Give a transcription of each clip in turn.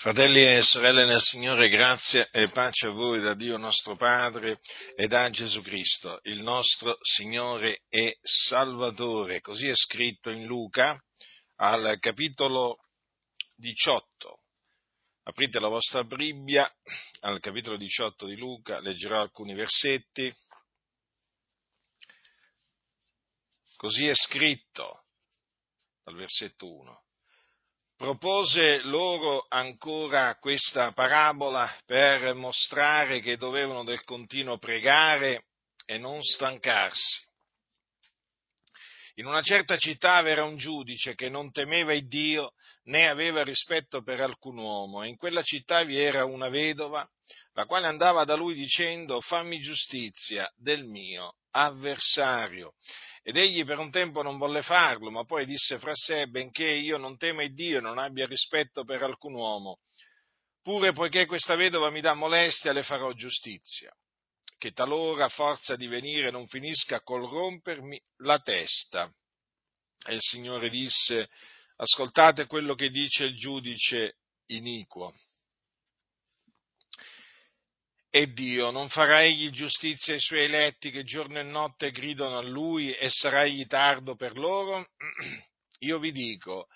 Fratelli e sorelle nel Signore, grazie e pace a voi da Dio nostro Padre e da Gesù Cristo, il nostro Signore e Salvatore. Così è scritto in Luca al capitolo 18. Aprite la vostra Bibbia al capitolo 18 di Luca, leggerò alcuni versetti. Così è scritto dal versetto 1 propose loro ancora questa parabola per mostrare che dovevano del continuo pregare e non stancarsi. In una certa città era un giudice che non temeva il Dio né aveva rispetto per alcun uomo e in quella città vi era una vedova la quale andava da lui dicendo fammi giustizia del mio avversario ed egli per un tempo non volle farlo, ma poi disse fra sé, benché io non tema il Dio e non abbia rispetto per alcun uomo, pure poiché questa vedova mi dà molestia, le farò giustizia, che talora forza di venire non finisca col rompermi la testa. E il Signore disse, ascoltate quello che dice il giudice iniquo. E Dio non farà egli giustizia ai suoi eletti che giorno e notte gridano a lui e sarà egli tardo per loro? Io vi dico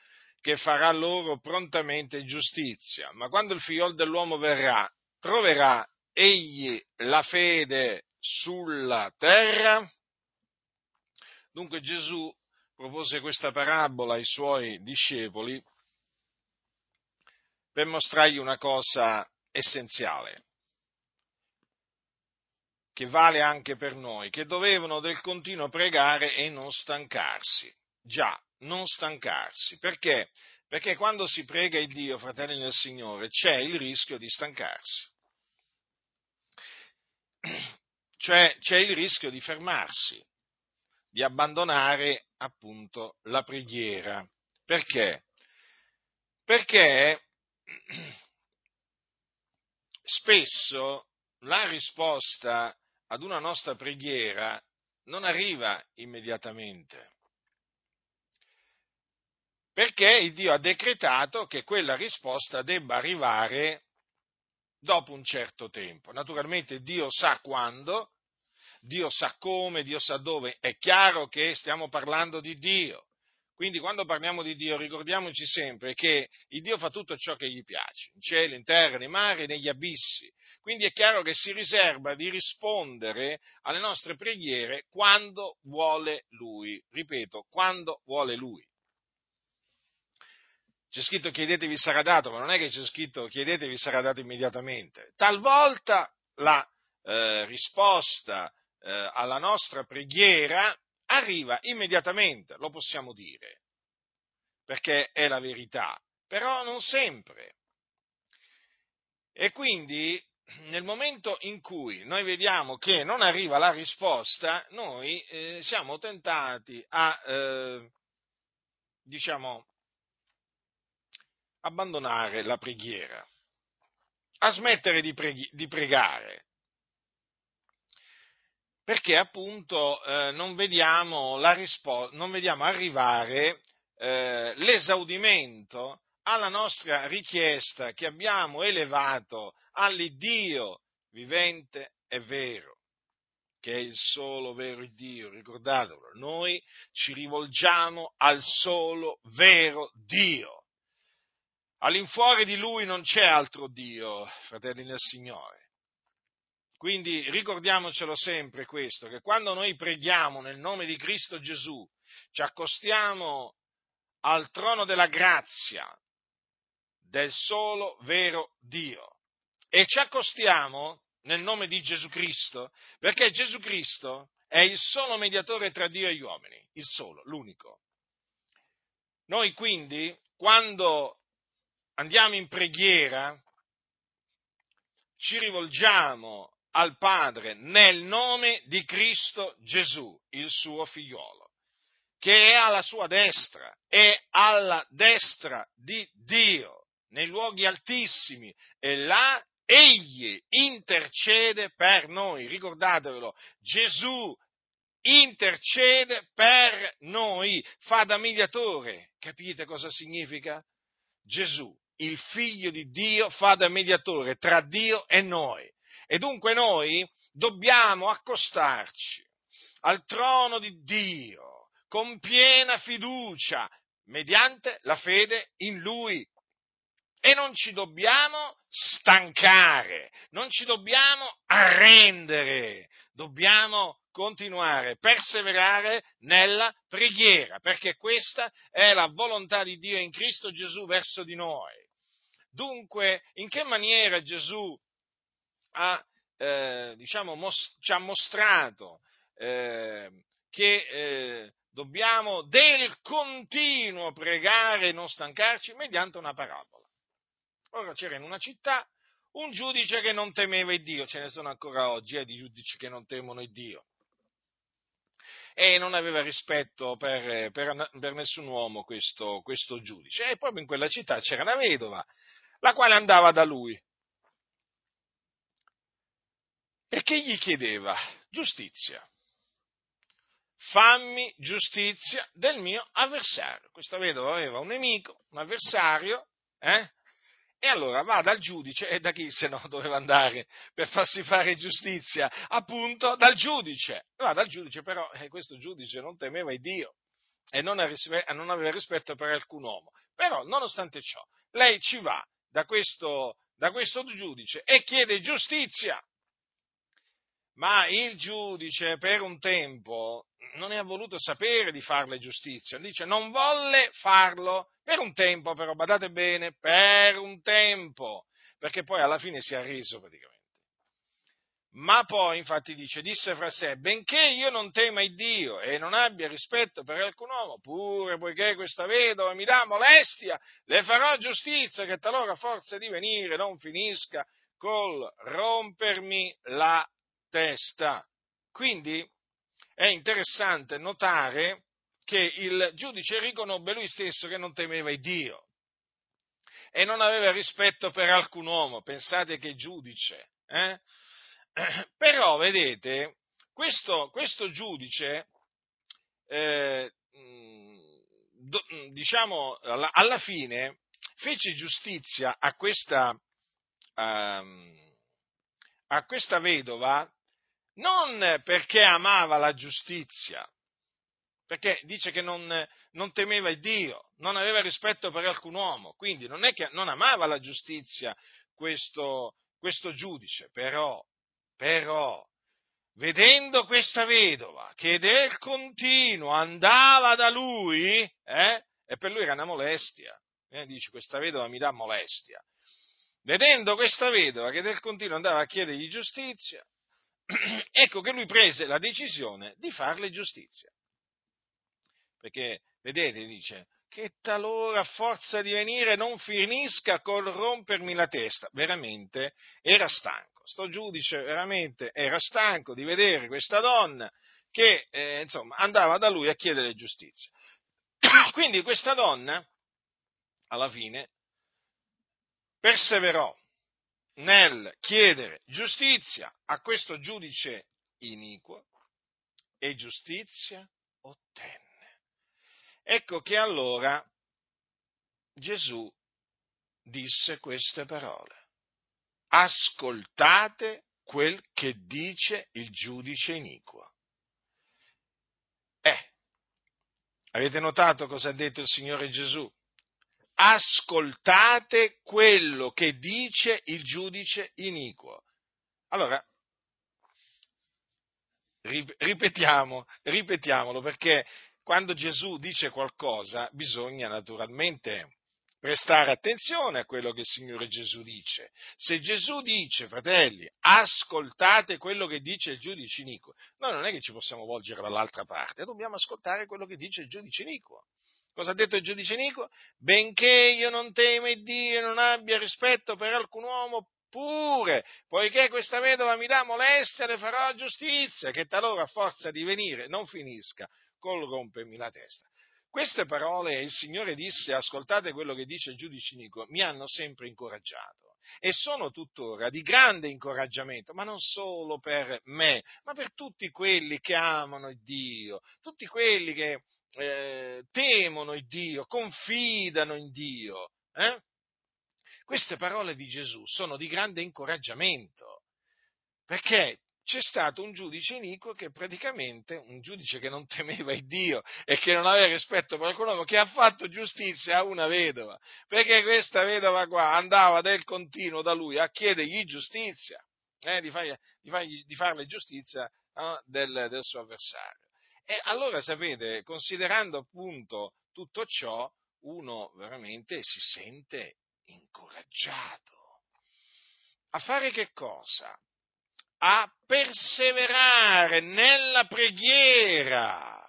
che farà loro prontamente giustizia, ma quando il figliol dell'uomo verrà, troverà egli la fede sulla terra? Dunque Gesù propose questa parabola ai suoi discepoli per mostrargli una cosa essenziale che vale anche per noi, che dovevano del continuo pregare e non stancarsi. Già, non stancarsi. Perché? Perché quando si prega il Dio, fratelli del Signore, c'è il rischio di stancarsi. Cioè c'è il rischio di fermarsi, di abbandonare appunto la preghiera. Perché? Perché spesso la risposta ad una nostra preghiera non arriva immediatamente. Perché il Dio ha decretato che quella risposta debba arrivare dopo un certo tempo. Naturalmente Dio sa quando, Dio sa come, Dio sa dove. È chiaro che stiamo parlando di Dio. Quindi quando parliamo di Dio ricordiamoci sempre che il Dio fa tutto ciò che gli piace, in cielo, in terra, nei mari, negli abissi. Quindi è chiaro che si riserva di rispondere alle nostre preghiere quando vuole Lui. Ripeto, quando vuole Lui. C'è scritto chiedetevi sarà dato, ma non è che c'è scritto chiedetevi sarà dato immediatamente. Talvolta la eh, risposta eh, alla nostra preghiera arriva immediatamente, lo possiamo dire, perché è la verità, però non sempre. E quindi nel momento in cui noi vediamo che non arriva la risposta, noi eh, siamo tentati a, eh, diciamo, abbandonare la preghiera, a smettere di, preghi- di pregare, perché appunto eh, non, vediamo rispo- non, vediamo arrivare eh, l'esaudimento alla nostra richiesta che abbiamo elevato all'Iddio vivente e vero, che è il solo vero Dio, ricordatelo, noi ci rivolgiamo al solo vero Dio. All'infuori di Lui non c'è altro Dio, fratelli del Signore. Quindi ricordiamocelo sempre questo, che quando noi preghiamo nel nome di Cristo Gesù, ci accostiamo al trono della grazia del solo vero Dio e ci accostiamo nel nome di Gesù Cristo, perché Gesù Cristo è il solo mediatore tra Dio e gli uomini, il solo, l'unico. Noi quindi, quando andiamo in preghiera, ci rivolgiamo al Padre nel nome di Cristo Gesù, il suo figliolo, che è alla sua destra, è alla destra di Dio, nei luoghi altissimi, e là egli intercede per noi. Ricordatevelo, Gesù intercede per noi, fa da mediatore. Capite cosa significa? Gesù, il figlio di Dio, fa da mediatore tra Dio e noi. E dunque noi dobbiamo accostarci al trono di Dio con piena fiducia, mediante la fede in Lui. E non ci dobbiamo stancare, non ci dobbiamo arrendere, dobbiamo continuare, perseverare nella preghiera, perché questa è la volontà di Dio in Cristo Gesù verso di noi. Dunque, in che maniera Gesù ha, eh, diciamo, mos- ci ha mostrato eh, che eh, dobbiamo del continuo pregare e non stancarci mediante una parabola. Ora c'era in una città un giudice che non temeva il Dio, ce ne sono ancora oggi eh, di giudici che non temono il Dio, e non aveva rispetto per, per, per nessun uomo questo, questo giudice. E proprio in quella città c'era una vedova, la quale andava da lui e che gli chiedeva giustizia. Fammi giustizia del mio avversario. Questa vedova aveva un nemico, un avversario, eh? E allora va dal giudice, e da chi se no doveva andare per farsi fare giustizia? Appunto dal giudice. Va dal giudice, però eh, questo giudice non temeva il Dio e non, aveva rispetto per alcun uomo. Però, nonostante ciò, lei ci va da questo, da questo giudice e chiede giustizia. Ma il giudice per un tempo non ne ha voluto sapere di farle giustizia, dice non volle farlo per un tempo, però badate bene, per un tempo, perché poi alla fine si è arreso praticamente. Ma poi, infatti, dice, disse fra sé, benché io non tema il Dio e non abbia rispetto per alcun uomo, pure poiché questa vedova mi dà molestia, le farò giustizia che talora forza di venire non finisca col rompermi la testa. Quindi è interessante notare che il giudice riconobbe lui stesso che non temeva Dio e non aveva rispetto per alcun uomo. Pensate che giudice. Eh? Però, vedete, questo, questo giudice, eh, diciamo, alla, alla, fine fece giustizia a questa, um, a questa vedova non perché amava la giustizia, perché dice che non, non, temeva il Dio, non aveva rispetto per alcun uomo, quindi non è che non amava la giustizia questo, questo giudice, però, però, vedendo questa vedova che del continuo andava da lui, eh, e per lui era una molestia, eh, dice questa vedova mi dà molestia, vedendo questa vedova che del continuo andava a chiedergli giustizia, ecco che lui prese la decisione di farle giustizia. Perché, vedete, dice, che talora a forza di venire non finisca col rompermi la testa. Veramente era stanco. Sto giudice veramente era stanco di vedere questa donna che, eh, insomma, andava da lui a chiedere giustizia. Quindi questa donna, alla fine, perseverò nel chiedere giustizia a questo giudice iniquo e giustizia ottenne. Ecco che allora Gesù disse queste parole. Ascoltate quel che dice il giudice iniquo. Eh, avete notato cosa ha detto il Signore Gesù? Ascoltate quello che dice il giudice iniquo. Allora, ripetiamo, ripetiamolo perché quando Gesù dice qualcosa bisogna naturalmente prestare attenzione a quello che il Signore Gesù dice. Se Gesù dice, fratelli, ascoltate quello che dice il giudice iniquo, noi non è che ci possiamo volgere dall'altra parte, dobbiamo ascoltare quello che dice il giudice iniquo. Cosa ha detto il giudice Nico? Benché io non temo il Dio e non abbia rispetto per alcun uomo, pure, poiché questa vedova mi dà molestia, le farò giustizia, che talora a forza di venire non finisca col rompermi la testa. Queste parole il Signore disse, ascoltate quello che dice il giudice Nico, mi hanno sempre incoraggiato e sono tuttora di grande incoraggiamento, ma non solo per me, ma per tutti quelli che amano Dio, tutti quelli che eh, temono il Dio, confidano in Dio. Eh? Queste parole di Gesù sono di grande incoraggiamento, perché c'è stato un giudice iniquo che praticamente, un giudice che non temeva il Dio e che non aveva rispetto per alcun uomo, che ha fatto giustizia a una vedova, perché questa vedova qua andava del continuo da lui a chiedergli giustizia, eh, di, fargli, di, fargli, di, farle giustizia eh, del, del suo avversario. E allora sapete, considerando appunto tutto ciò, uno veramente si sente incoraggiato. A fare che cosa? A perseverare nella preghiera,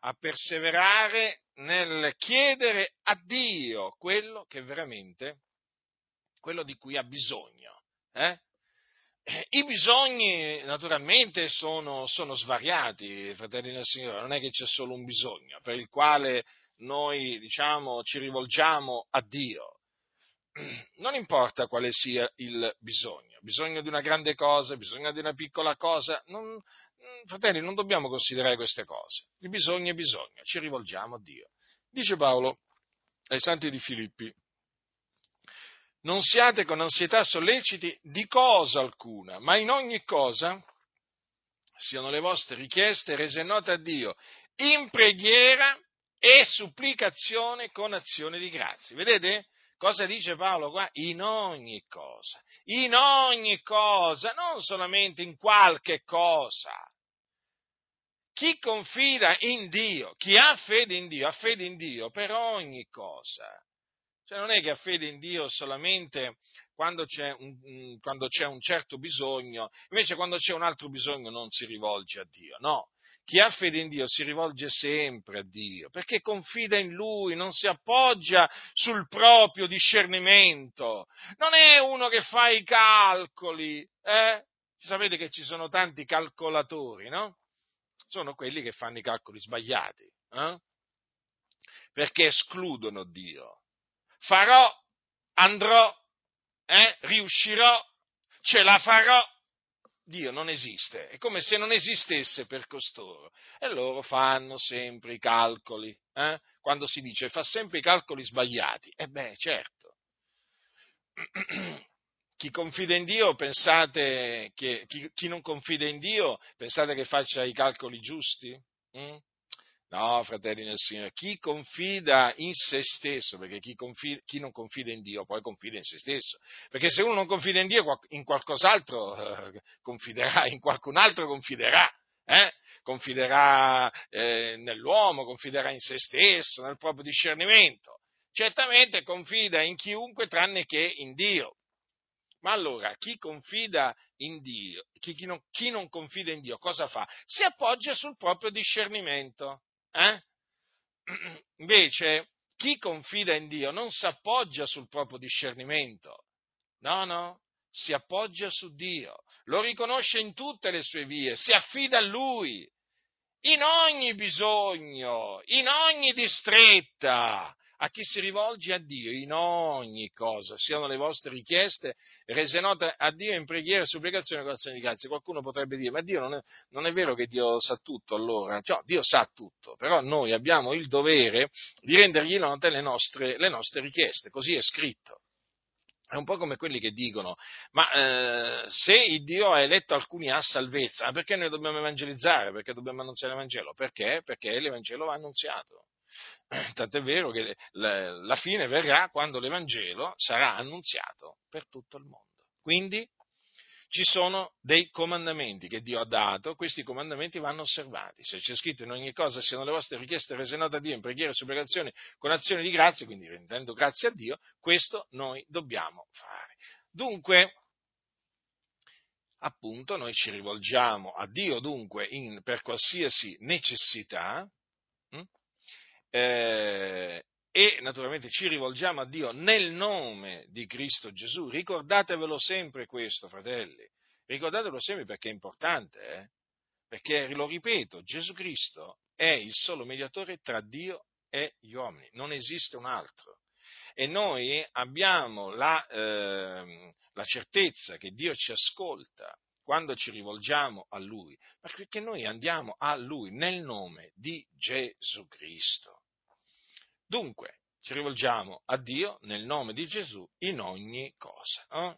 a perseverare nel chiedere a Dio quello che veramente, quello di cui ha bisogno. Eh? I bisogni naturalmente sono, sono, svariati, fratelli del Signore, non è che c'è solo un bisogno per il quale noi diciamo, ci rivolgiamo a Dio. Non importa quale sia il bisogno, bisogno di una grande cosa, bisogno di una piccola cosa, non, fratelli, non dobbiamo considerare queste cose. Il bisogno è bisogno, ci rivolgiamo a Dio. Dice Paolo ai santi di Filippi, non siate con ansietà solleciti di cosa alcuna, ma in ogni cosa siano le vostre richieste rese note a Dio in preghiera e supplicazione con azione di grazia. Vedete? Cosa dice Paolo qua? In ogni cosa, in ogni cosa, non solamente in qualche cosa. Chi confida in Dio, chi ha fede in Dio, ha fede in Dio per ogni cosa. Cioè non è che ha fede in Dio solamente quando c'è, un, quando c'è un certo bisogno, invece quando c'è un altro bisogno non si rivolge a Dio, no. Chi ha fede in Dio si rivolge sempre a Dio, perché confida in Lui, non si appoggia sul proprio discernimento. Non è uno che fa i calcoli, eh? Sapete che ci sono tanti calcolatori, no? Sono quelli che fanno i calcoli sbagliati, eh? Perché escludono Dio. Farò, andrò, eh? riuscirò, ce la farò, Dio non esiste, è come se non esistesse per costoro. E loro fanno sempre i calcoli. Eh? Quando si dice fa sempre i calcoli sbagliati, e beh, certo. Chi confida in Dio, pensate che, chi, chi, non confida in Dio, pensate che faccia i calcoli giusti? Mm? No, fratelli nel Signore, chi confida in se stesso, perché chi, confida, chi, non confida in Dio poi confida in se stesso, perché se uno non confida in Dio in qualcos'altro eh, confiderà, in qualcun altro confiderà, eh? confiderà eh, nell'uomo, confiderà in se stesso, nel proprio discernimento, certamente confida in chiunque tranne che in Dio. Ma allora, chi confida in Dio, chi, chi, non, chi non confida in Dio, cosa fa? Si appoggia sul proprio discernimento. Eh? Invece, chi confida in Dio non si appoggia sul proprio discernimento, no, no, si appoggia su Dio, lo riconosce in tutte le sue vie, si affida a Lui, in ogni bisogno, in ogni distretta, a chi si rivolge a Dio in ogni cosa, siano le vostre richieste rese note a Dio in preghiera, supplicazione e orazione di grazia. Qualcuno potrebbe dire, ma Dio non è, non è vero che Dio sa tutto allora? Cioè, Dio sa tutto, però noi abbiamo il dovere di rendergli note le nostre, le nostre richieste, così è scritto. È un po' come quelli che dicono, ma eh, se il Dio ha eletto alcuni a salvezza, perché noi dobbiamo evangelizzare? Perché dobbiamo annunziare l'Evangelo? Perché? Perché l'Evangelo va annunziato. Tant'è vero che la fine verrà quando l'Evangelo sarà annunziato per tutto il mondo. Quindi ci sono dei comandamenti che Dio ha dato, questi comandamenti vanno osservati. Se c'è scritto in ogni cosa siano le vostre richieste rese note a Dio in preghiera e supplicazioni con azioni di grazia, quindi rendendo grazie a Dio, questo noi dobbiamo fare. Dunque, appunto, noi ci rivolgiamo a Dio dunque in, per qualsiasi necessità? Eh, e naturalmente ci rivolgiamo a Dio nel nome di Cristo Gesù. Ricordatevelo sempre questo, fratelli. Ricordatevelo sempre perché è importante, eh? perché, lo ripeto, Gesù Cristo è il solo mediatore tra Dio e gli uomini, non esiste un altro. E noi abbiamo la, eh, la certezza che Dio ci ascolta quando ci rivolgiamo a Lui, perché noi andiamo a Lui nel nome di Gesù Cristo. Dunque, ci rivolgiamo a Dio nel nome di Gesù in ogni cosa, eh?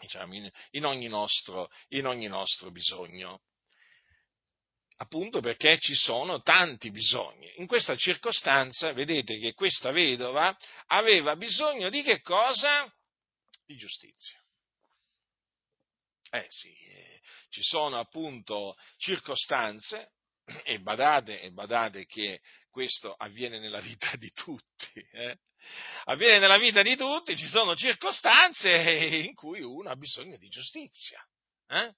diciamo, in, in, ogni nostro, in ogni nostro bisogno appunto perché ci sono tanti bisogni. In questa circostanza vedete che questa vedova aveva bisogno di che cosa? Di giustizia. Eh sì, eh, ci sono appunto circostanze, e badate, e badate che questo avviene nella vita di tutti, eh? avviene nella vita di tutti, ci sono circostanze in cui uno ha bisogno di giustizia. Eh?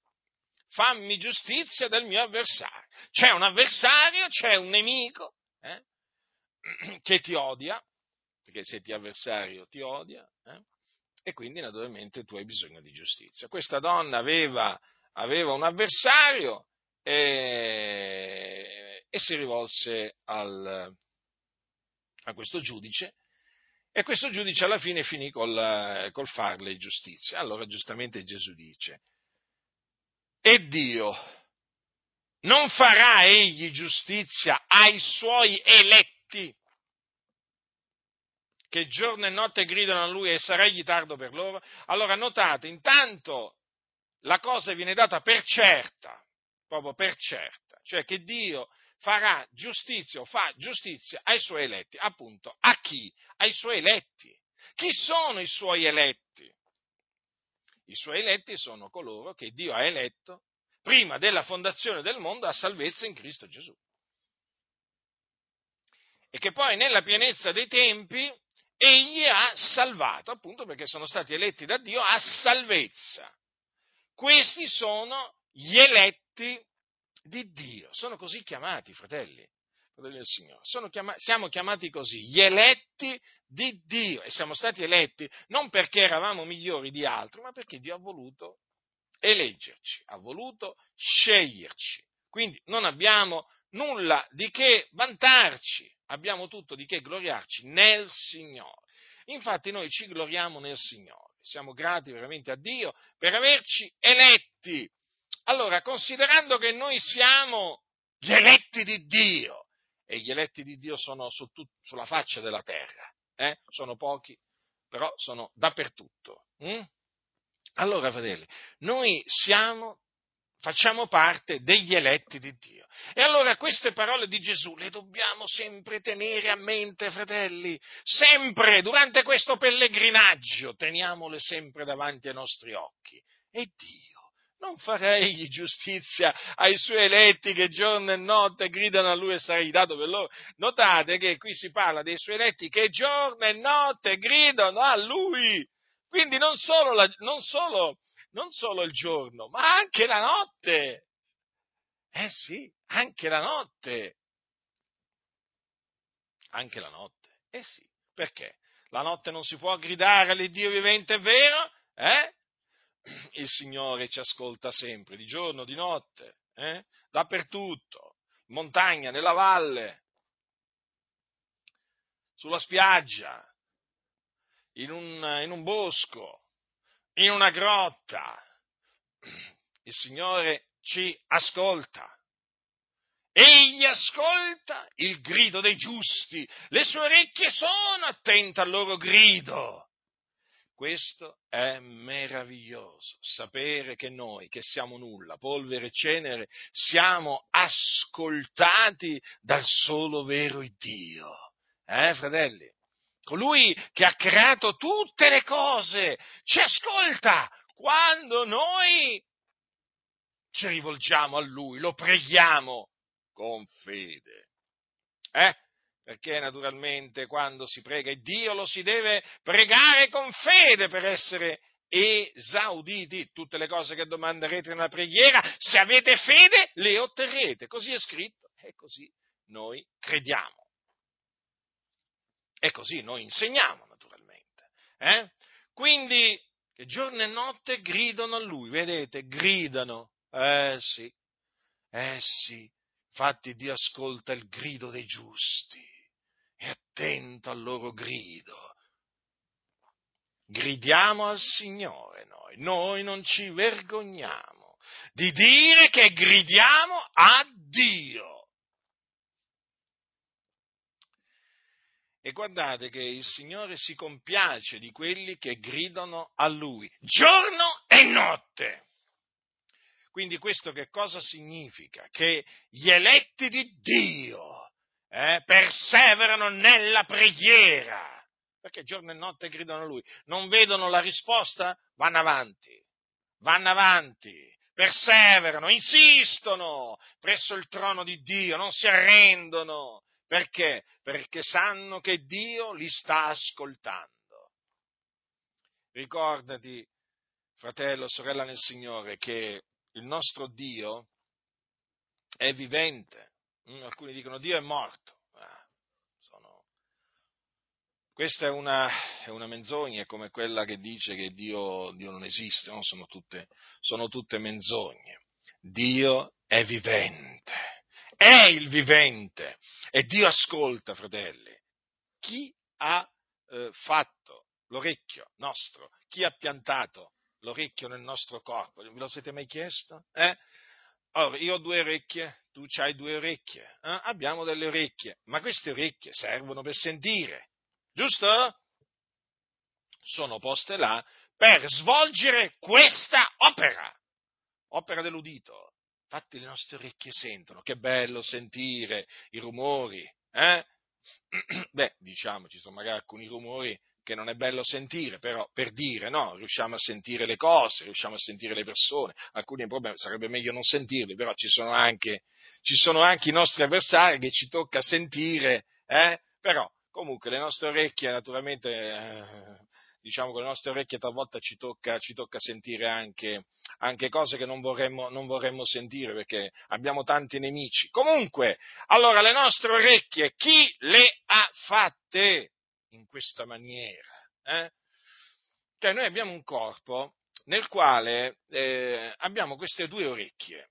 fammi giustizia del mio avversario. C'è un avversario, c'è un nemico eh, che ti odia, perché se ti avversario ti odia, eh, e quindi naturalmente tu hai bisogno di giustizia. Questa donna aveva, aveva un avversario e, e si rivolse al, a questo giudice e questo giudice alla fine finì col, col farle giustizia. Allora giustamente Gesù dice, e Dio non farà egli giustizia ai suoi eletti che giorno e notte gridano a lui e sarà egli tardo per loro? Allora notate, intanto la cosa viene data per certa, proprio per certa, cioè che Dio farà giustizia o fa giustizia ai suoi eletti, appunto, a chi? Ai suoi eletti. Chi sono i suoi eletti? I suoi eletti sono coloro che Dio ha eletto prima della fondazione del mondo a salvezza in Cristo Gesù. E che poi nella pienezza dei tempi egli ha salvato, appunto perché sono stati eletti da Dio a salvezza. Questi sono gli eletti di Dio, sono così chiamati, fratelli, fratelli del Signore, chiamati, siamo chiamati così, gli eletti di Dio e siamo stati eletti non perché eravamo migliori di altri, ma perché Dio ha voluto eleggerci, ha voluto sceglierci. Quindi non abbiamo nulla di che vantarci, abbiamo tutto di che gloriarci nel Signore. Infatti noi ci gloriamo nel Signore, siamo grati veramente a Dio per averci eletti. Allora, considerando che noi siamo gli eletti di Dio, e gli eletti di Dio sono su tut- sulla faccia della terra, eh? sono pochi, però sono dappertutto. Hm? Allora, fratelli, noi siamo, facciamo parte degli eletti di Dio. E allora queste parole di Gesù le dobbiamo sempre tenere a mente, fratelli, sempre, durante questo pellegrinaggio, teniamole sempre davanti ai nostri occhi. E Dio non farei giustizia ai suoi eletti che giorno e notte gridano a lui e sarai dato per loro. Notate che qui si parla dei suoi eletti che giorno e notte gridano a lui. Quindi non solo, la, non, solo, non solo il giorno, ma anche la notte. Eh sì, anche la notte. Anche la notte. Eh sì, perché? La notte non si può gridare all'Iddio vivente, è vero? Eh? Il Signore ci ascolta sempre, di giorno, di notte, eh? dappertutto, in montagna, nella valle, sulla spiaggia, in un, in un bosco, in una grotta. Il Signore ci ascolta. Egli ascolta il grido dei giusti, le sue orecchie sono attente al loro grido. Questo è meraviglioso, sapere che noi, che siamo nulla, polvere e cenere, siamo ascoltati dal solo vero Dio. Eh, fratelli? colui che ha creato tutte le cose, ci ascolta quando noi ci rivolgiamo a lui, lo preghiamo con fede. Eh? Perché naturalmente quando si prega e Dio lo si deve pregare con fede per essere esauditi. Tutte le cose che domanderete nella preghiera, se avete fede, le otterrete. Così è scritto e così noi crediamo. E così noi insegniamo, naturalmente. Eh? Quindi, che giorno e notte gridano a lui, vedete, gridano. Eh sì, eh sì. Infatti Dio ascolta il grido dei giusti, è attento al loro grido. Gridiamo al Signore noi, noi non ci vergogniamo di dire che gridiamo a Dio. E guardate che il Signore si compiace di quelli che gridano a Lui, giorno e notte. Quindi questo che cosa significa? Che gli eletti di Dio eh, perseverano nella preghiera, perché giorno e notte gridano a Lui. Non vedono la risposta? Vanno avanti, vanno avanti, perseverano, insistono presso il trono di Dio, non si arrendono. Perché? Perché sanno che Dio li sta ascoltando. Ricordati, fratello, sorella nel Signore, che il nostro Dio è vivente. Mm, alcuni dicono Dio è morto. Ah, sono... Questa è una, è una, menzogna, come quella che dice che Dio, Dio non esiste, no? sono, tutte, sono tutte menzogne. Dio è vivente, è il vivente e Dio ascolta, fratelli. Chi ha eh, fatto l'orecchio nostro? Chi ha piantato l'orecchio nel nostro corpo? Ve lo siete mai chiesto? Eh? Ora, io ho due orecchie, tu hai due orecchie, eh? abbiamo delle orecchie, ma queste orecchie servono per sentire, giusto? Sono poste là per svolgere questa opera, opera dell'udito. Infatti le nostre orecchie sentono, che bello sentire i rumori, eh? Beh, diciamo, ci sono magari alcuni rumori che non è bello sentire, però per dire, no, riusciamo a sentire le cose, riusciamo a sentire le persone, alcuni problemi sarebbe meglio non sentirli, però ci sono anche, ci sono anche i nostri avversari che ci tocca sentire, eh? però comunque le nostre orecchie naturalmente, eh, diciamo con le nostre orecchie talvolta ci tocca, ci tocca sentire anche, anche, cose che non vorremmo, non vorremmo sentire perché abbiamo tanti nemici. Comunque, allora le nostre orecchie, chi le ha fatte? In questa maniera. Eh? Cioè noi abbiamo un corpo nel quale eh, abbiamo queste due orecchie.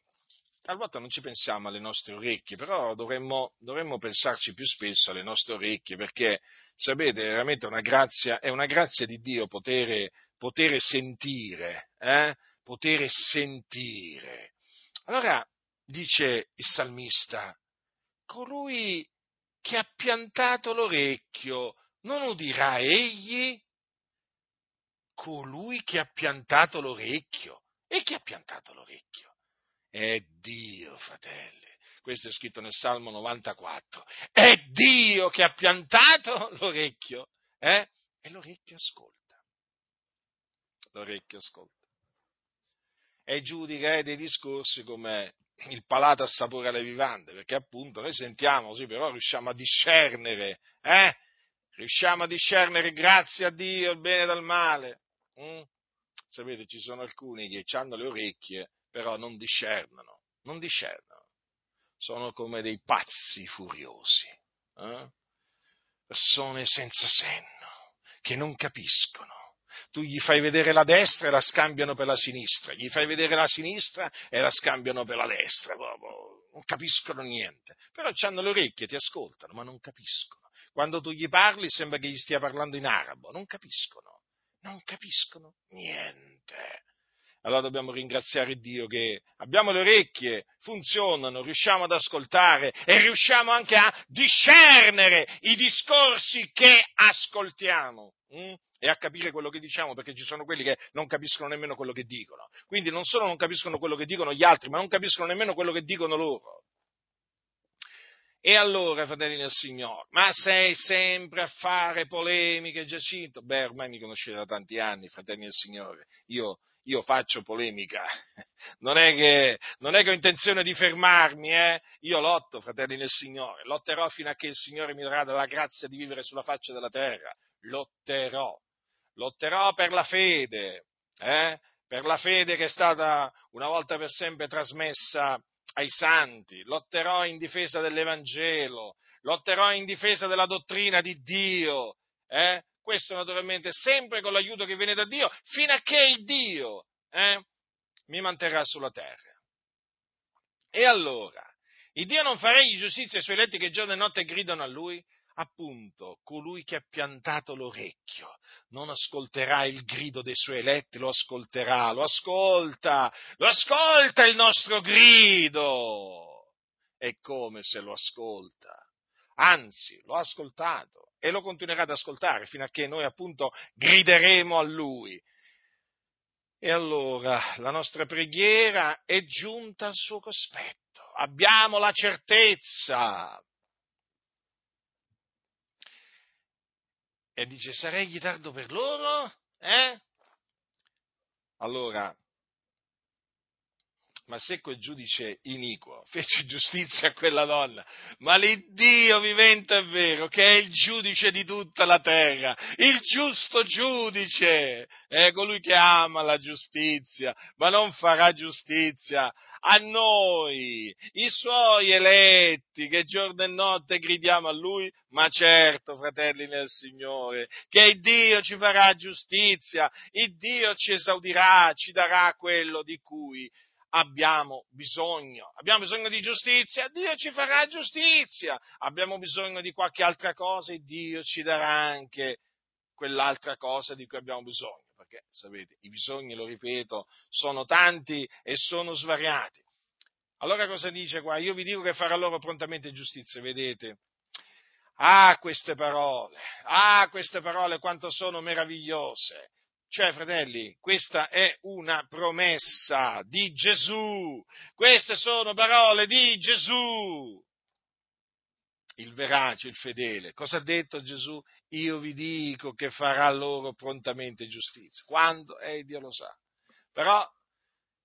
Talvolta non ci pensiamo alle nostre orecchie, però dovremmo, dovremmo pensarci più spesso alle nostre orecchie, perché sapete, veramente è una grazia, è una grazia di Dio poter, poter sentire, eh? poter sentire. Allora dice il salmista, colui che ha piantato l'orecchio non udirà egli colui che ha piantato l'orecchio. E chi ha piantato l'orecchio? È Dio, fratelli. Questo è scritto nel Salmo 94. È Dio che ha piantato l'orecchio. Eh? E l'orecchio ascolta. L'orecchio ascolta. E giudica eh, dei discorsi come il palato assapora le vivande, perché appunto noi sentiamo, sì, però riusciamo a discernere, eh? Riusciamo a discernere grazie a Dio il bene dal male. Mm? Sapete, ci sono alcuni che hanno le orecchie, però non discernono, non discernono. Sono come dei pazzi furiosi, eh? persone senza senno, che non capiscono. Tu gli fai vedere la destra e la scambiano per la sinistra, gli fai vedere la sinistra e la scambiano per la destra, proprio. non capiscono niente. Però hanno le orecchie, ti ascoltano, ma non capiscono. Quando tu gli parli sembra che gli stia parlando in arabo, non capiscono, non capiscono niente. Allora dobbiamo ringraziare Dio che abbiamo le orecchie, funzionano, riusciamo ad ascoltare e riusciamo anche a discernere i discorsi che ascoltiamo hm? e a capire quello che diciamo, perché ci sono quelli che non capiscono nemmeno quello che dicono. Quindi non solo non capiscono quello che dicono gli altri, ma non capiscono nemmeno quello che dicono loro. E allora, fratelli del Signore, ma sei sempre a fare polemiche, Giacinto? Beh, ormai mi conoscete da tanti anni, fratelli del Signore. Io, io faccio polemica. Non è, che, non è, che, ho intenzione di fermarmi, eh? Io lotto, fratelli del Signore. Lotterò fino a che il Signore mi darà la grazia di vivere sulla faccia della terra. Lotterò. Lotterò per la fede, eh? Per la fede che è stata una volta per sempre trasmessa ai santi, lotterò in difesa dell'Evangelo, lotterò in difesa della dottrina di Dio, eh? questo naturalmente sempre con l'aiuto che viene da Dio, fino a che il Dio eh, mi manterrà sulla terra. E allora, il Dio non farà giustizia ai suoi eletti che giorno e notte gridano a Lui? Appunto, colui che ha piantato l'orecchio non ascolterà il grido dei suoi eletti, lo ascolterà, lo ascolta, lo ascolta il nostro grido. È come se lo ascolta. Anzi, l'ho ascoltato e lo continuerà ad ascoltare fino a che noi appunto grideremo a Lui. E allora la nostra preghiera è giunta al suo cospetto, abbiamo la certezza. E dice, sarei tardo per loro? Eh? Allora, ma se quel giudice iniquo fece giustizia a quella donna, ma l'Iddio vivente è vero, che è il giudice di tutta la terra, il giusto giudice, è colui che ama la giustizia, ma non farà giustizia a noi, i suoi eletti, che giorno e notte gridiamo a lui, ma certo, fratelli nel Signore, che il Dio ci farà giustizia, il Dio ci esaudirà, ci darà quello di cui abbiamo bisogno. Abbiamo bisogno di giustizia, Dio ci farà giustizia. Abbiamo bisogno di qualche altra cosa e Dio ci darà anche quell'altra cosa di cui abbiamo bisogno. Perché, sapete, i bisogni, lo ripeto, sono tanti e sono svariati. Allora cosa dice qua? Io vi dico che farà loro prontamente giustizia, vedete? Ah, queste parole, ah, queste parole quanto sono meravigliose. Cioè, fratelli, questa è una promessa di Gesù. Queste sono parole di Gesù. Il verace, il fedele. Cosa ha detto Gesù? Io vi dico che farà loro prontamente giustizia. Quando? Eh, Dio lo sa. Però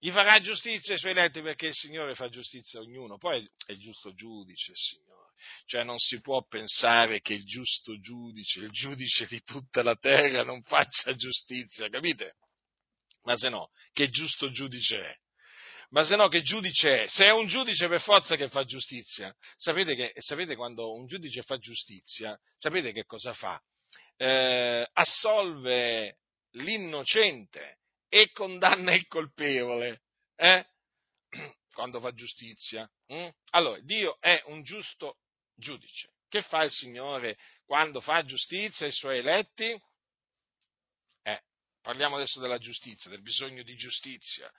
gli farà giustizia ai suoi eletti perché il Signore fa giustizia a ognuno. Poi è il giusto giudice, il Signore. Cioè non si può pensare che il giusto giudice, il giudice di tutta la terra non faccia giustizia, capite? Ma se no, che giusto giudice è? Ma se no, che giudice è? Se è un giudice per forza che fa giustizia, sapete, che, sapete quando un giudice fa giustizia, sapete che cosa fa? Eh, assolve l'innocente e condanna il colpevole. Eh? quando fa giustizia. Mm? Allora, Dio è un giusto giudice. Che fa il Signore quando fa giustizia ai suoi eletti? Eh, parliamo adesso della giustizia, del bisogno di giustizia.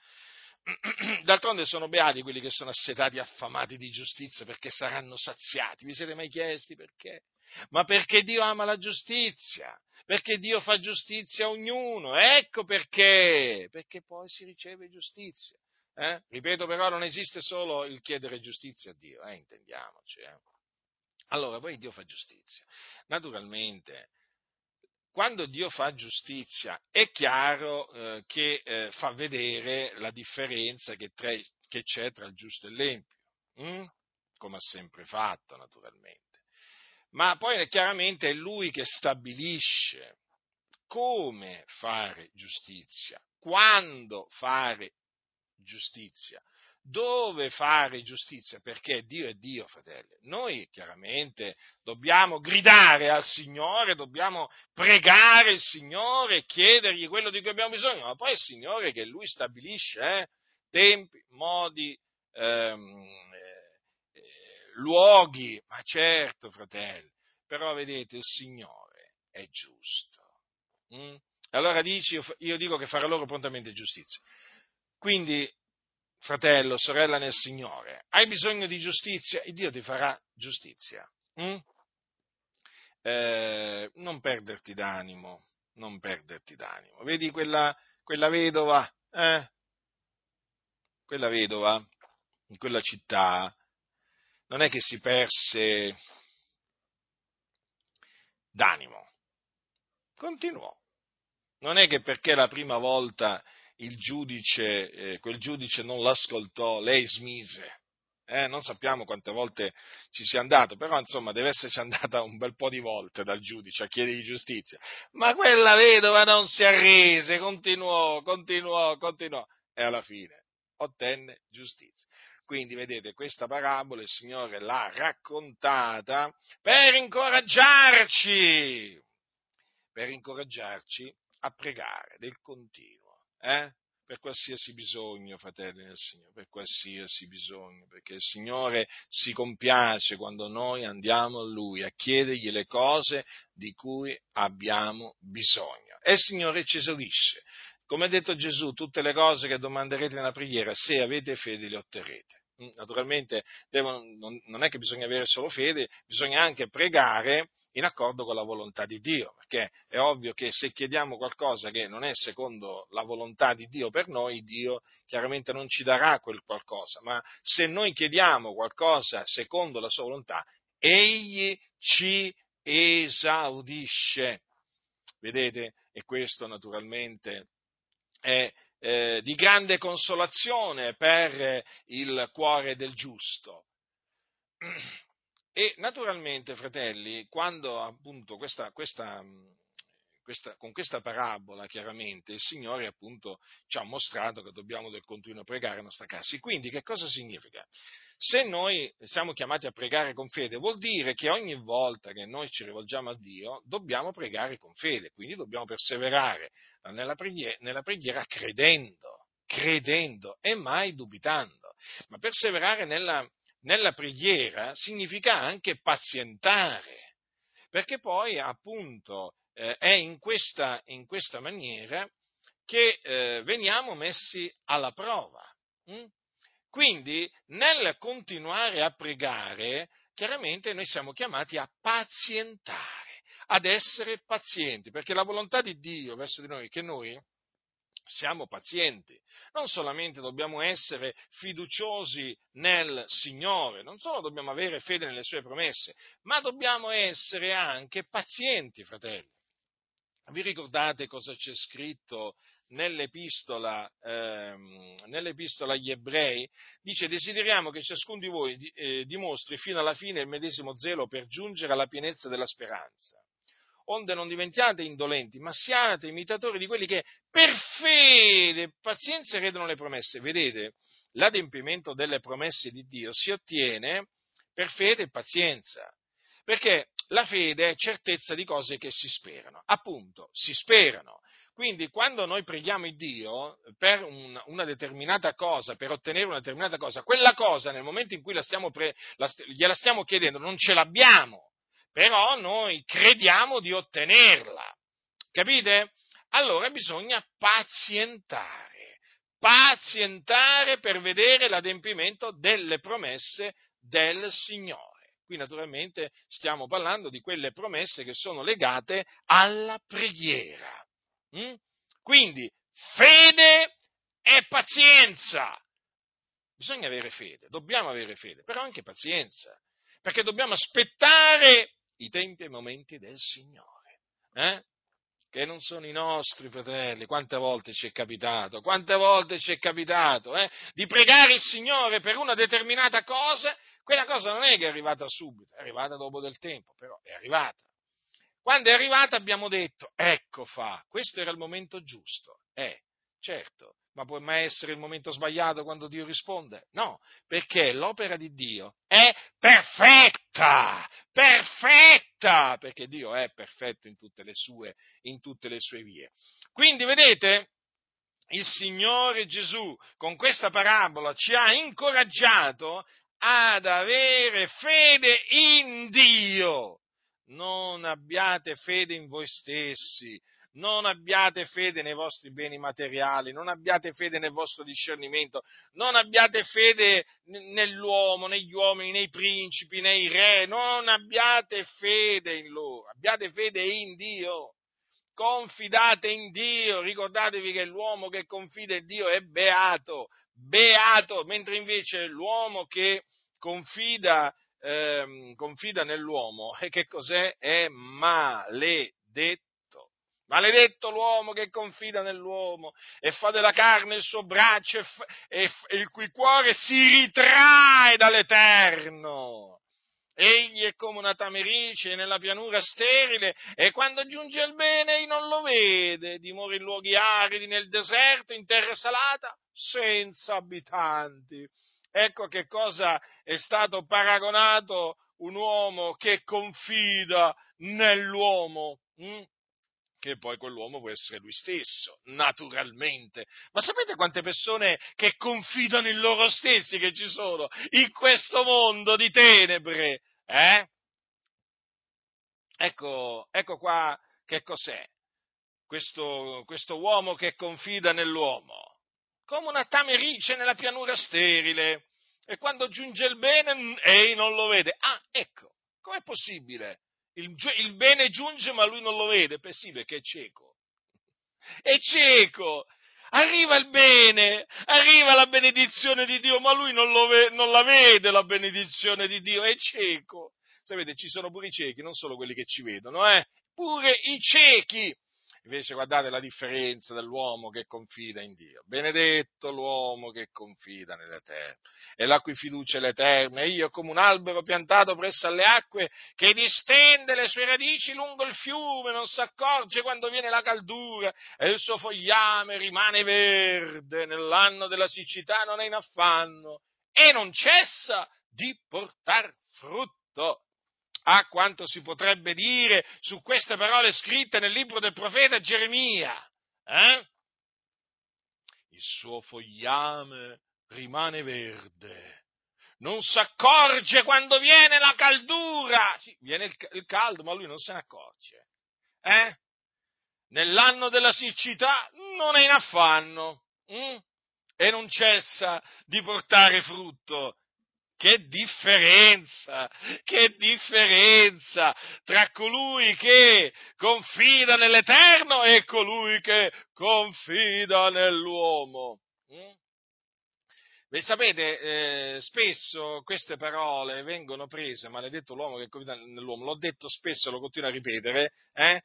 D'altronde sono beati quelli che sono assetati e affamati di giustizia perché saranno saziati. Vi siete mai chiesti perché? Ma perché Dio ama la giustizia, perché Dio fa giustizia a ognuno. Ecco perché, perché poi si riceve giustizia. Eh? Ripeto però, non esiste solo il chiedere giustizia a Dio, eh? intendiamoci. Eh? Allora, poi Dio fa giustizia. Naturalmente, quando Dio fa giustizia, è chiaro eh, che eh, fa vedere la differenza che, tra, che, c'è tra il giusto e l'empio, hm? come ha sempre fatto, naturalmente. Ma poi chiaramente è Lui che stabilisce come fare giustizia, quando fare giustizia. Dove fare giustizia? Perché Dio è Dio, fratelli. Noi chiaramente dobbiamo gridare al Signore, dobbiamo pregare il Signore, chiedergli quello di cui abbiamo bisogno, ma poi è il Signore che Lui stabilisce eh, tempi, modi, ehm, eh, luoghi, ma certo, fratelli, però vedete, il Signore è giusto. Mm? Allora dici, io dico che farà loro prontamente giustizia. Quindi, fratello, sorella nel Signore, hai bisogno di giustizia e Dio ti farà giustizia. Mm? Eh, non perderti d'animo, non perderti d'animo. Vedi quella, quella vedova, eh? Quella vedova in quella città non è che si perse d'animo, continuò. Non è che perché la prima volta giudice, eh, quel giudice non l'ascoltò, lei smise. Eh, non sappiamo quante volte ci sia andato, però insomma deve esserci andata un bel po' di volte dal giudice a chiedere giustizia. Ma quella vedova non si arrese, continuò, continuò, continuò e alla fine ottenne giustizia. Quindi vedete, questa parabola il Signore l'ha raccontata per incoraggiarci, per incoraggiarci a pregare del continuo eh? per qualsiasi bisogno, fratelli del Signore, per qualsiasi bisogno, perché il Signore si compiace quando noi andiamo a Lui a chiedergli le cose di cui abbiamo bisogno. E il Signore ci esaudisce. Come ha detto Gesù, tutte le cose che domanderete nella preghiera, se avete fede, le otterrete. Naturalmente devono, non, non, è che bisogna avere solo fede, bisogna anche pregare in accordo con la volontà di Dio, perché è ovvio che se chiediamo qualcosa che non è secondo la volontà di Dio per noi, Dio chiaramente non ci darà quel qualcosa, ma se noi chiediamo qualcosa secondo la sua volontà, Egli ci esaudisce. Vedete? E questo naturalmente è eh, di grande consolazione per il cuore del giusto. E naturalmente, fratelli, quando appunto questa, questa, questa, con questa parabola, chiaramente, il Signore appunto ci ha mostrato che dobbiamo del continuo pregare la nostra casa. Quindi che cosa significa? Se noi siamo chiamati a pregare con fede, vuol dire che ogni volta che noi ci rivolgiamo a Dio dobbiamo pregare con fede, quindi dobbiamo perseverare nella preghiera, nella preghiera credendo, credendo e mai dubitando. Ma perseverare nella, nella preghiera significa anche pazientare, perché poi appunto eh, è in questa, in questa, maniera che eh, veniamo messi alla prova. Hm? Quindi nel continuare a pregare, chiaramente noi siamo chiamati a pazientare, ad essere pazienti, perché la volontà di Dio verso di noi è che noi siamo pazienti. Non solamente dobbiamo essere fiduciosi nel Signore, non solo dobbiamo avere fede nelle sue promesse, ma dobbiamo essere anche pazienti, fratelli. Vi ricordate cosa c'è scritto nell'epistola, ehm, nell'epistola, agli ebrei, dice desideriamo che ciascuno di voi eh, dimostri fino alla fine il medesimo zelo per giungere alla pienezza della speranza. Onde non diventiate indolenti, ma siate imitatori di quelli che per fede e pazienza credono le promesse. Vedete, l'adempimento delle promesse di Dio si ottiene per fede e pazienza. Perché la fede è certezza di cose che si sperano. Appunto, si sperano. Quindi quando noi preghiamo il Dio per un, una determinata cosa, per ottenere una determinata cosa, quella cosa nel momento in cui la stiamo pre, la, gliela stiamo chiedendo non ce l'abbiamo, però noi crediamo di ottenerla. Capite? Allora bisogna pazientare, pazientare per vedere l'adempimento delle promesse del Signore. Qui naturalmente stiamo parlando di quelle promesse che sono legate alla preghiera. Mm? Quindi fede e pazienza. Bisogna avere fede, dobbiamo avere fede, però anche pazienza, perché dobbiamo aspettare i tempi e i momenti del Signore, eh? che non sono i nostri fratelli. Quante volte ci è capitato, quante volte ci è capitato eh? di pregare il Signore per una determinata cosa, quella cosa non è che è arrivata subito, è arrivata dopo del tempo, però è arrivata. Quando è arrivata abbiamo detto, ecco fa, questo era il momento giusto. Eh, certo, ma può mai essere il momento sbagliato quando Dio risponde? No, perché l'opera di Dio è perfetta, perfetta, perché Dio è perfetto in tutte le sue, tutte le sue vie. Quindi vedete, il Signore Gesù con questa parabola ci ha incoraggiato ad avere fede in Dio. Non abbiate fede in voi stessi, non abbiate fede nei vostri beni materiali, non abbiate fede nel vostro discernimento, non abbiate fede nell'uomo, negli uomini, nei principi, nei re, non abbiate fede in loro, abbiate fede in Dio. Confidate in Dio, ricordatevi che l'uomo che confida in Dio è beato, beato, mentre invece l'uomo che confida ehm, confida nell'uomo, e che cos'è? È maledetto. Maledetto l'uomo che confida nell'uomo e fa della carne il suo braccio e, fa, e, e il cui cuore si ritrae dall'Eterno. Egli è come una tamerice nella pianura sterile e quando giunge il bene egli non lo vede, dimora in luoghi aridi nel deserto, in terra salata, senza abitanti. Ecco che cosa è stato paragonato un uomo che confida nell'uomo. Hm? che poi quell'uomo può essere lui stesso, naturalmente. Ma sapete quante persone che confidano in loro stessi che ci sono in questo mondo di tenebre? Eh? Ecco, ecco qua che cos'è questo, questo uomo che confida nell'uomo come una tamerice nella pianura sterile. e quando giunge il bene, ei non lo vede. Ah, ecco, com'è possibile? Il, il bene giunge ma lui non lo vede? Beh sì, perché è cieco. È cieco! Arriva il bene, arriva la benedizione di Dio, ma lui non, ve- non la vede la benedizione di Dio, è cieco. Sapete, ci sono pure i ciechi, non solo quelli che ci vedono, eh? Pure i ciechi Invece guardate la differenza dell'uomo che confida in Dio. Benedetto l'uomo che confida nell'Eterno e la cui fiducia è l'Eterno. E io come un albero piantato presso alle acque che distende le sue radici lungo il fiume, non si accorge quando viene la caldura e il suo fogliame rimane verde. Nell'anno della siccità non è in affanno e non cessa di portar frutto a quanto si potrebbe dire su queste parole scritte nel libro del profeta Geremia. Eh? Il suo fogliame rimane verde, non si accorge quando viene la caldura. Sì, viene il, caldo, ma lui non se ne accorge. Eh? Nell'anno della siccità non è in affanno hm? e non cessa di portare frutto che differenza, che differenza tra colui che confida nell'Eterno e colui che confida nell'uomo. Mm? Beh, sapete, eh, spesso queste parole vengono prese, maledetto l'uomo che confida nell'uomo, l'ho detto spesso, lo continuo a ripetere, eh?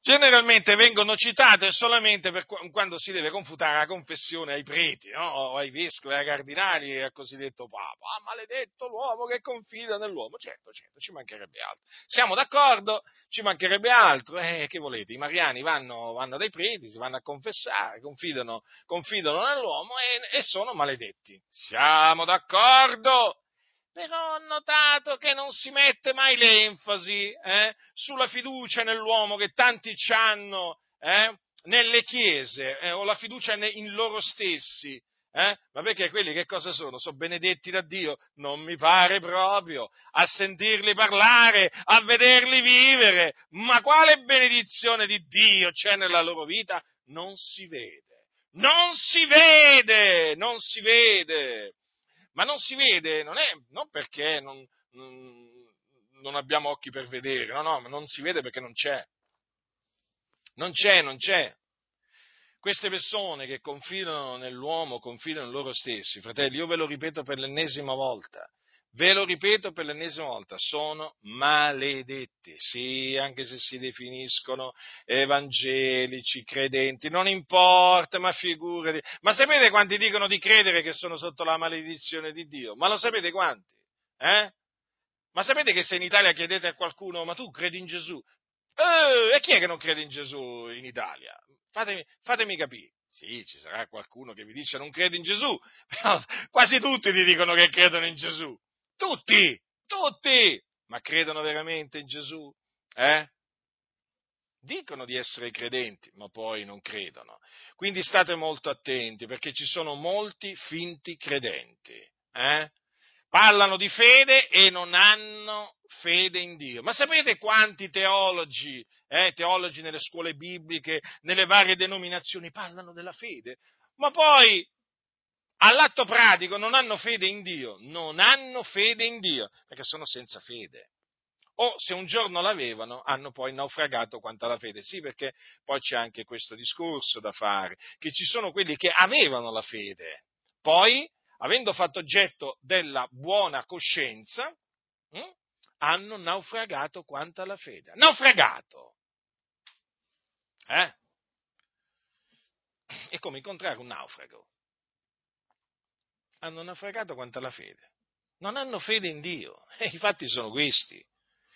Generalmente vengono citate solamente per quando si deve confutare la confessione ai preti, no? o ai vescovi, ai cardinali e al cosiddetto Papa. Ah, maledetto l'uomo che confida nell'uomo. Certo, certo, ci mancherebbe altro. Siamo d'accordo? Ci mancherebbe altro. Eh, che volete? I mariani vanno, vanno dai preti, si vanno a confessare, confidano, confidano nell'uomo e, e sono maledetti. Siamo d'accordo? Però ho notato che non si mette mai l'enfasi eh, sulla fiducia nell'uomo che tanti hanno eh, nelle chiese eh, o la fiducia in loro stessi. Eh? Ma perché quelli che cosa sono? Sono benedetti da Dio? Non mi pare proprio. A sentirli parlare, a vederli vivere. Ma quale benedizione di Dio c'è nella loro vita? Non si vede. Non si vede, non si vede ma non si vede, non, è, non perché non, non, abbiamo occhi per vedere, no, no, ma non si vede perché non c'è. Non c'è, non c'è. Queste persone che confidano nell'uomo, confidano in loro stessi, fratelli, io ve lo ripeto per l'ennesima volta, Ve lo ripeto per l'ennesima volta, sono maledetti, sì, anche se si definiscono evangelici, credenti, non importa, ma figurati. Ma sapete quanti dicono di credere che sono sotto la maledizione di Dio? Ma lo sapete quanti? Eh? Ma sapete che se in Italia chiedete a qualcuno, ma tu credi in Gesù? Eh, e chi è che non crede in Gesù in Italia? Fatemi, fatemi capire. Sì, ci sarà qualcuno che vi dice non credo in Gesù, però quasi tutti vi dicono che credono in Gesù. Tutti, tutti, ma credono veramente in Gesù? Eh? Dicono di essere credenti, ma poi non credono. Quindi state molto attenti perché ci sono molti finti credenti. Eh? Parlano di fede e non hanno fede in Dio. Ma sapete quanti teologi, eh, teologi nelle scuole bibliche, nelle varie denominazioni parlano della fede? Ma poi all'atto pratico non hanno fede in Dio, non hanno fede in Dio, perché sono senza fede. O se un giorno l'avevano, hanno poi naufragato quanto alla fede. Sì, perché poi c'è anche questo discorso da fare, che ci sono quelli che avevano la fede, poi, avendo fatto oggetto della buona coscienza, hm, hanno naufragato quanto alla fede. Naufragato! Eh? È come incontrare un naufrago hanno naufragato quanto alla fede. Non hanno fede in Dio. E i fatti sono questi.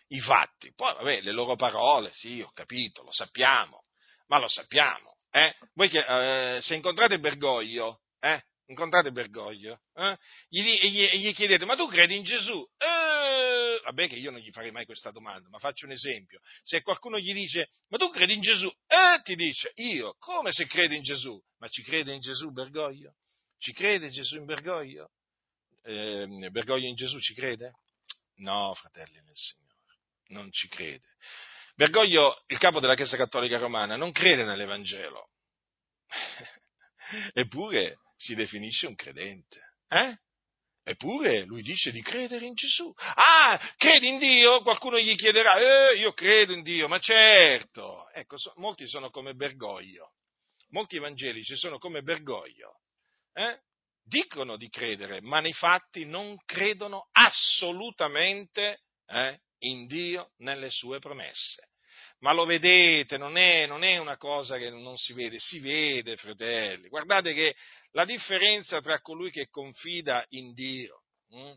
I fatti. Poi, vabbè, le loro parole, sì, ho capito, lo sappiamo, ma lo sappiamo. Eh? Voi che, eh, se incontrate Bergoglio, eh? incontrate Bergoglio, eh? gli, gli, gli, chiedete, ma tu credi in Gesù? Eh, vabbè che io non gli farei mai questa domanda, ma faccio un esempio. Se qualcuno gli dice, ma tu credi in Gesù? Eh, ti dice, io, come se credi in Gesù? Ma ci crede in Gesù Bergoglio? Ci crede Gesù in Bergoglio? Eh, Bergoglio in Gesù ci crede? No, fratelli nel Signore, non ci crede. Bergoglio, il capo della Chiesa Cattolica Romana, non crede nell'Evangelo. Eppure si definisce un credente. Eh? Eppure lui dice di credere in Gesù. Ah, credi in Dio? Qualcuno gli chiederà, eh, io credo in Dio, ma certo. Ecco, so, molti sono come Bergoglio. Molti evangelici sono come Bergoglio. Eh? Dicono di credere, ma nei fatti non credono assolutamente eh, in Dio nelle sue promesse. Ma lo vedete, non è, non è, una cosa che non si vede, si vede, fratelli. Guardate che la differenza tra colui che confida in Dio hm,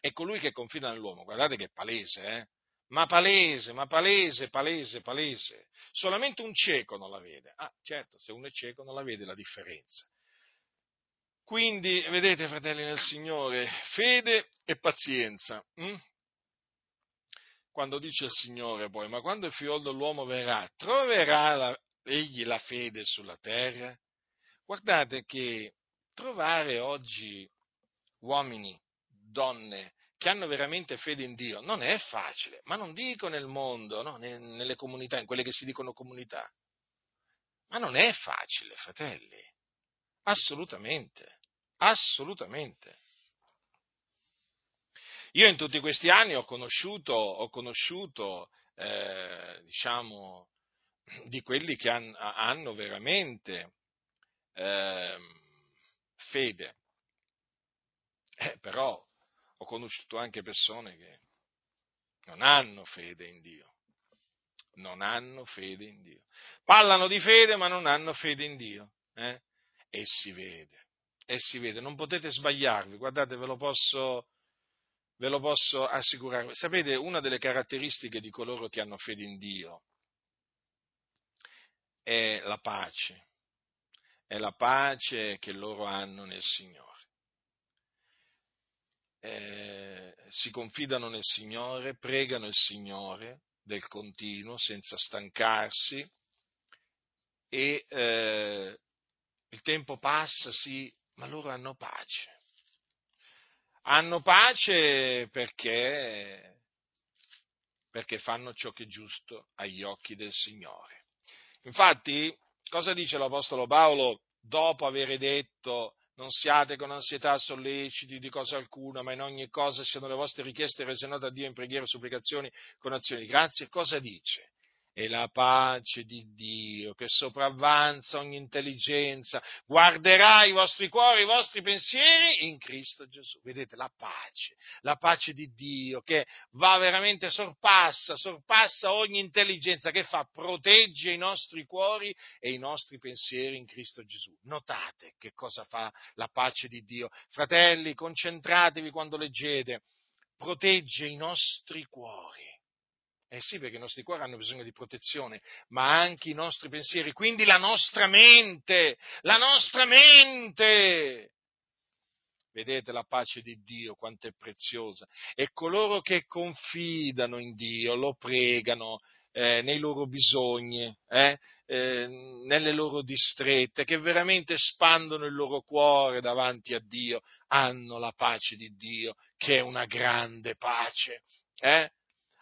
e colui che confida nell'uomo, guardate che è palese, eh? Ma palese, ma palese, palese, palese. Solamente un cieco non la vede. Ah, certo, se uno è cieco non la vede la differenza. Quindi, vedete, fratelli nel Signore, fede e pazienza. Hm? quando dice il Signore poi, ma quando il figlio dell'uomo verrà, troverà la, egli la fede sulla terra? Guardate che trovare oggi uomini, donne, che hanno veramente fede in Dio, non è facile, ma non dico nel mondo, no, nelle comunità, in quelle che si dicono comunità, ma non è facile, fratelli, assolutamente, assolutamente. Io in tutti questi anni ho conosciuto, ho conosciuto eh, diciamo, di quelli che han, hanno veramente eh, fede, eh, però ho conosciuto anche persone che non hanno fede in Dio, non hanno fede in Dio. Parlano di fede ma non hanno fede in Dio, eh? e si vede, e si vede, non potete sbagliarvi, guardate ve lo posso ve lo posso assicurare. Sapete, una delle caratteristiche di coloro che hanno fede in Dio è la pace, è la pace che loro hanno nel Signore. Eh, si confidano nel Signore, pregano il Signore del continuo senza stancarsi e eh, il tempo passa, sì, ma loro hanno pace hanno pace perché, perché fanno ciò che è giusto agli occhi del Signore. Infatti, cosa dice l'Apostolo Paolo dopo aver detto non siate con ansietà solleciti di cosa alcuna, ma in ogni cosa siano le vostre richieste rese note a Dio in preghiera e supplicazioni con azioni di grazia. Cosa dice? E la pace di Dio che sopravvanza ogni intelligenza guarderà i vostri cuori, i vostri pensieri in Cristo Gesù. Vedete la pace, la pace di Dio che va veramente, sorpassa, sorpassa ogni intelligenza che fa, protegge i nostri cuori e i nostri pensieri in Cristo Gesù. Notate che cosa fa la pace di Dio. Fratelli, concentratevi quando leggete, protegge i nostri cuori eh sì, perché i nostri cuori hanno bisogno di protezione, ma anche i nostri pensieri, quindi la nostra mente, la nostra mente. Vedete la pace di Dio quanto è preziosa. E coloro che confidano in Dio, lo pregano eh, nei loro bisogni, eh, eh, nelle loro distrette, che veramente espandono il loro cuore davanti a Dio, hanno la pace di Dio, che è una grande pace. Eh?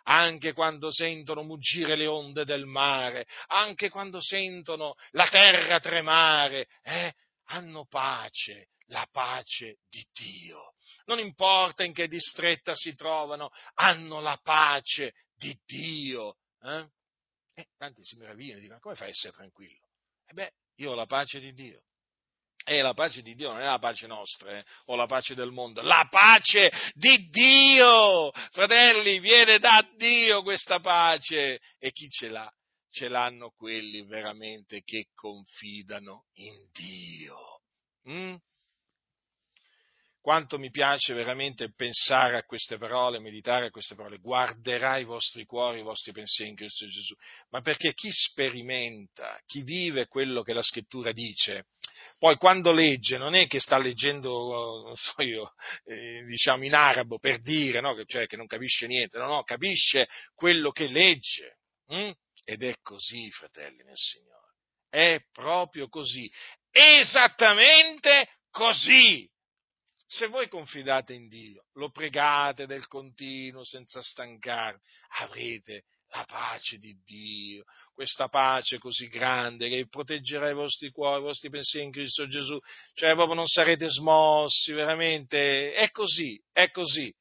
Anche quando sentono muggire le onde del mare, anche quando sentono la terra tremare, eh, hanno pace, la pace di Dio. Non importa in che distretta si trovano, hanno la pace di Dio. Eh? Eh, tanti si meravigliano e dicono, come fai a essere tranquillo? E beh, io ho la pace di Dio. E la pace di Dio non è la pace nostra eh, o la pace del mondo, la pace di Dio! Fratelli, viene da Dio questa pace. E chi ce l'ha? Ce l'hanno quelli veramente che confidano in Dio. Mm? Quanto mi piace veramente pensare a queste parole, meditare a queste parole, guarderai i vostri cuori, i vostri pensieri in Cristo Gesù. Ma perché chi sperimenta, chi vive quello che la scrittura dice, poi quando legge non è che sta leggendo, non so io, eh, diciamo in arabo per dire, no? cioè che non capisce niente, no, no, capisce quello che legge. Hm? Ed è così, fratelli nel Signore, è proprio così, esattamente così. Se voi confidate in Dio, lo pregate del continuo senza stancare, avrete la pace di Dio, questa pace così grande che proteggerà i vostri cuori, i vostri pensieri in Cristo Gesù, cioè proprio non sarete smossi, veramente, è così, è così.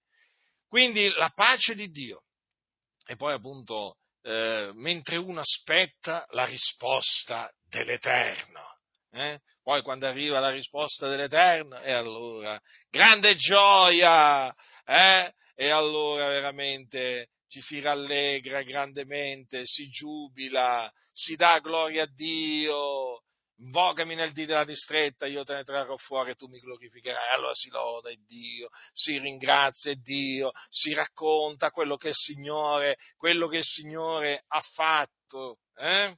Quindi la pace di Dio. E poi appunto, eh, mentre uno aspetta la risposta dell'Eterno, eh? poi quando arriva la risposta dell'Eterno, e allora, grande gioia, eh? e allora veramente ci si rallegra grandemente, si giubila, si dà gloria a Dio, invocami nel dì della distretta, io te ne trarrò fuori e tu mi glorificherai. Allora si loda Dio, si ringrazia Dio, si racconta quello che il Signore, quello che il Signore ha fatto. Eh?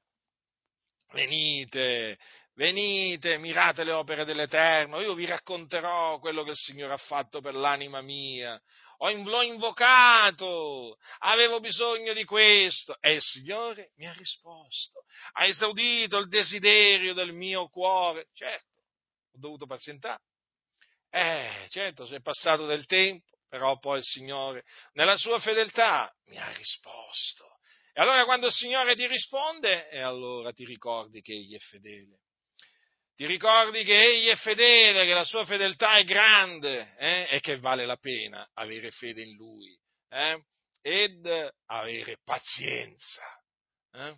Venite, venite, mirate le opere dell'Eterno, io vi racconterò quello che il Signore ha fatto per l'anima mia l'ho invocato, avevo bisogno di questo e il Signore mi ha risposto, ha esaudito il desiderio del mio cuore. Certo, ho dovuto pazientare. Eh, certo, è passato del tempo, però poi il Signore, nella sua fedeltà, mi ha risposto. E allora quando il Signore ti risponde, e allora ti ricordi che Egli è fedele ti ricordi che egli è fedele, che la sua fedeltà è grande eh? e che vale la pena avere fede in lui eh? ed avere pazienza. Eh?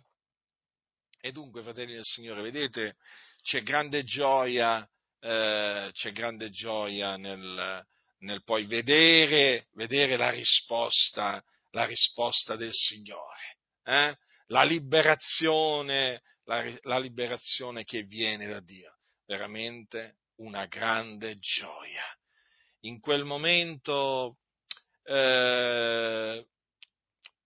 E dunque, fratelli del Signore, vedete, c'è grande gioia, eh, c'è grande gioia nel, nel poi vedere, vedere la, risposta, la risposta del Signore, eh? la liberazione la, la liberazione che viene da Dio. Veramente una grande gioia. In quel momento eh,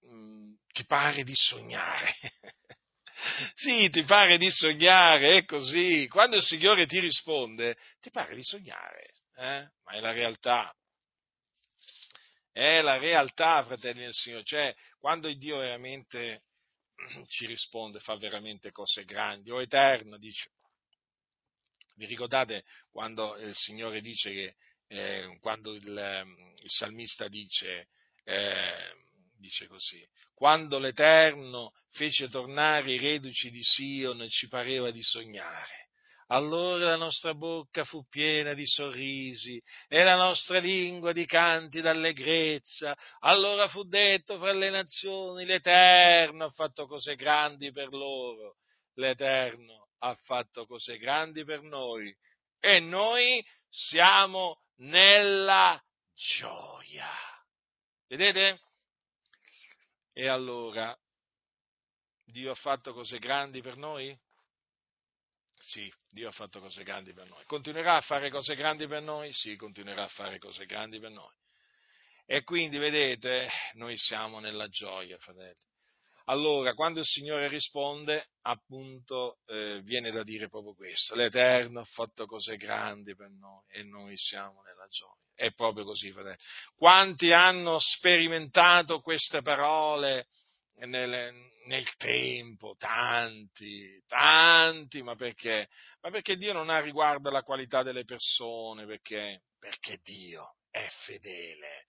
mm, ti pare di sognare. sì, ti pare di sognare, è così. Quando il Signore ti risponde, ti pare di sognare, eh? ma è la realtà. È la realtà, fratelli del Signore. Cioè, quando Dio veramente ci risponde, fa veramente cose grandi. O eterno, dice. Vi ricordate quando il Signore dice che, eh, quando il, ehm, il, salmista dice, eh, dice così, quando l'Eterno fece tornare i reduci di Sion ci pareva di sognare. Allora la nostra bocca fu piena di sorrisi e la nostra lingua di canti d'allegrezza. Allora fu detto fra le nazioni, l'Eterno ha fatto cose grandi per loro. L'Eterno ha fatto cose grandi per noi e noi siamo nella gioia. Vedete? E allora, Dio ha fatto cose grandi per noi? Sì, Dio ha fatto cose grandi per noi. Continuerà a fare cose grandi per noi? Sì, continuerà a fare cose grandi per noi. E quindi, vedete, noi siamo nella gioia, fratelli. Allora, quando il Signore risponde, appunto, eh, viene da dire proprio questo. L'Eterno ha fatto cose grandi per noi e noi siamo nella gioia. È proprio così, fratelli. Quanti hanno sperimentato queste parole nel, nel tempo, tanti, tanti, ma perché? Ma perché Dio non ha riguardo alla qualità delle persone, perché, perché Dio è fedele.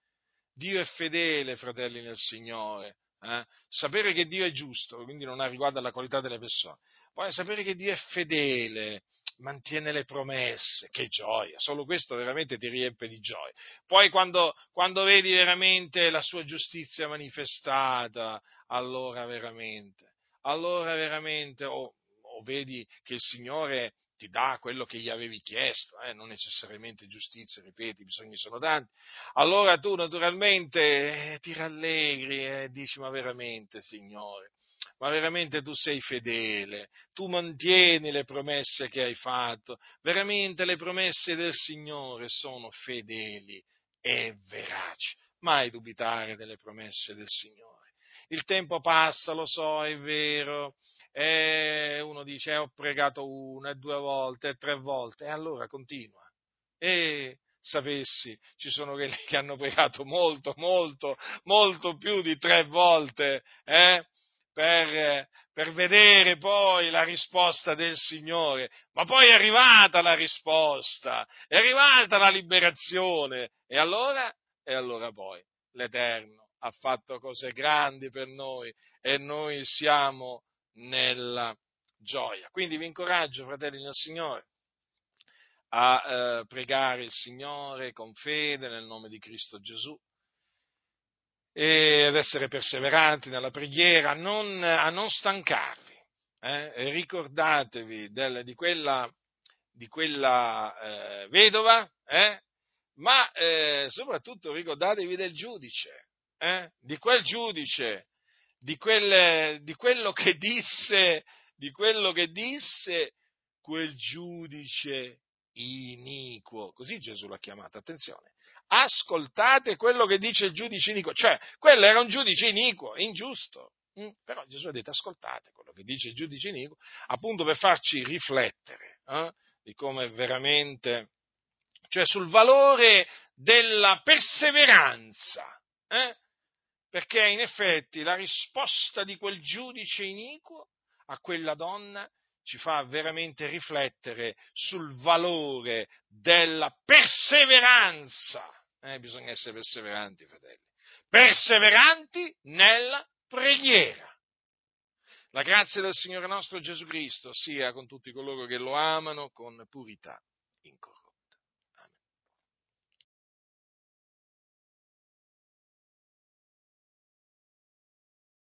Dio è fedele, fratelli nel Signore. Eh? Sapere che Dio è giusto, quindi non ha riguardo alla qualità delle persone. Poi sapere che Dio è fedele, mantiene le promesse, che gioia, solo questo veramente ti riempie di gioia. Poi quando, quando vedi veramente la sua giustizia manifestata, allora veramente, allora veramente, o, o vedi che il Signore ti dà quello che gli avevi chiesto, eh, non necessariamente giustizia, ripeti, i bisogni sono tanti, allora tu naturalmente eh, ti rallegri e eh, dici ma veramente Signore, ma veramente tu sei fedele, tu mantieni le promesse che hai fatto, veramente le promesse del Signore sono fedeli e veraci, mai dubitare delle promesse del Signore. Il tempo passa, lo so, è vero, e uno dice eh, ho pregato una e due volte e tre volte, e allora continua. E sapessi, ci sono quelli che hanno pregato molto, molto, molto più di tre volte, eh? per, per vedere poi la risposta del Signore, ma poi è arrivata la risposta, è arrivata la liberazione, e allora, e allora poi l'Eterno ha fatto cose grandi per noi e noi siamo nella gioia. Quindi vi incoraggio, fratelli del Signore, a eh, pregare il Signore con fede nel nome di Cristo Gesù e ad essere perseveranti nella preghiera, a non, a non stancarvi. Eh? ricordatevi del, di quella, di quella eh, vedova, eh? ma eh, soprattutto ricordatevi del giudice, eh? di quel giudice, di, quel, di, quello che disse, di quello che disse quel giudice iniquo, così Gesù l'ha chiamato, attenzione, ascoltate quello che dice il giudice iniquo, cioè quello era un giudice iniquo, ingiusto, mm? però Gesù ha detto ascoltate quello che dice il giudice iniquo, appunto per farci riflettere eh, di come veramente, cioè sul valore della perseveranza, eh? Perché in effetti la risposta di quel giudice iniquo a quella donna ci fa veramente riflettere sul valore della perseveranza. Eh, bisogna essere perseveranti, fratelli. Perseveranti nella preghiera. La grazia del Signore nostro Gesù Cristo sia con tutti coloro che lo amano con purità incorrotta.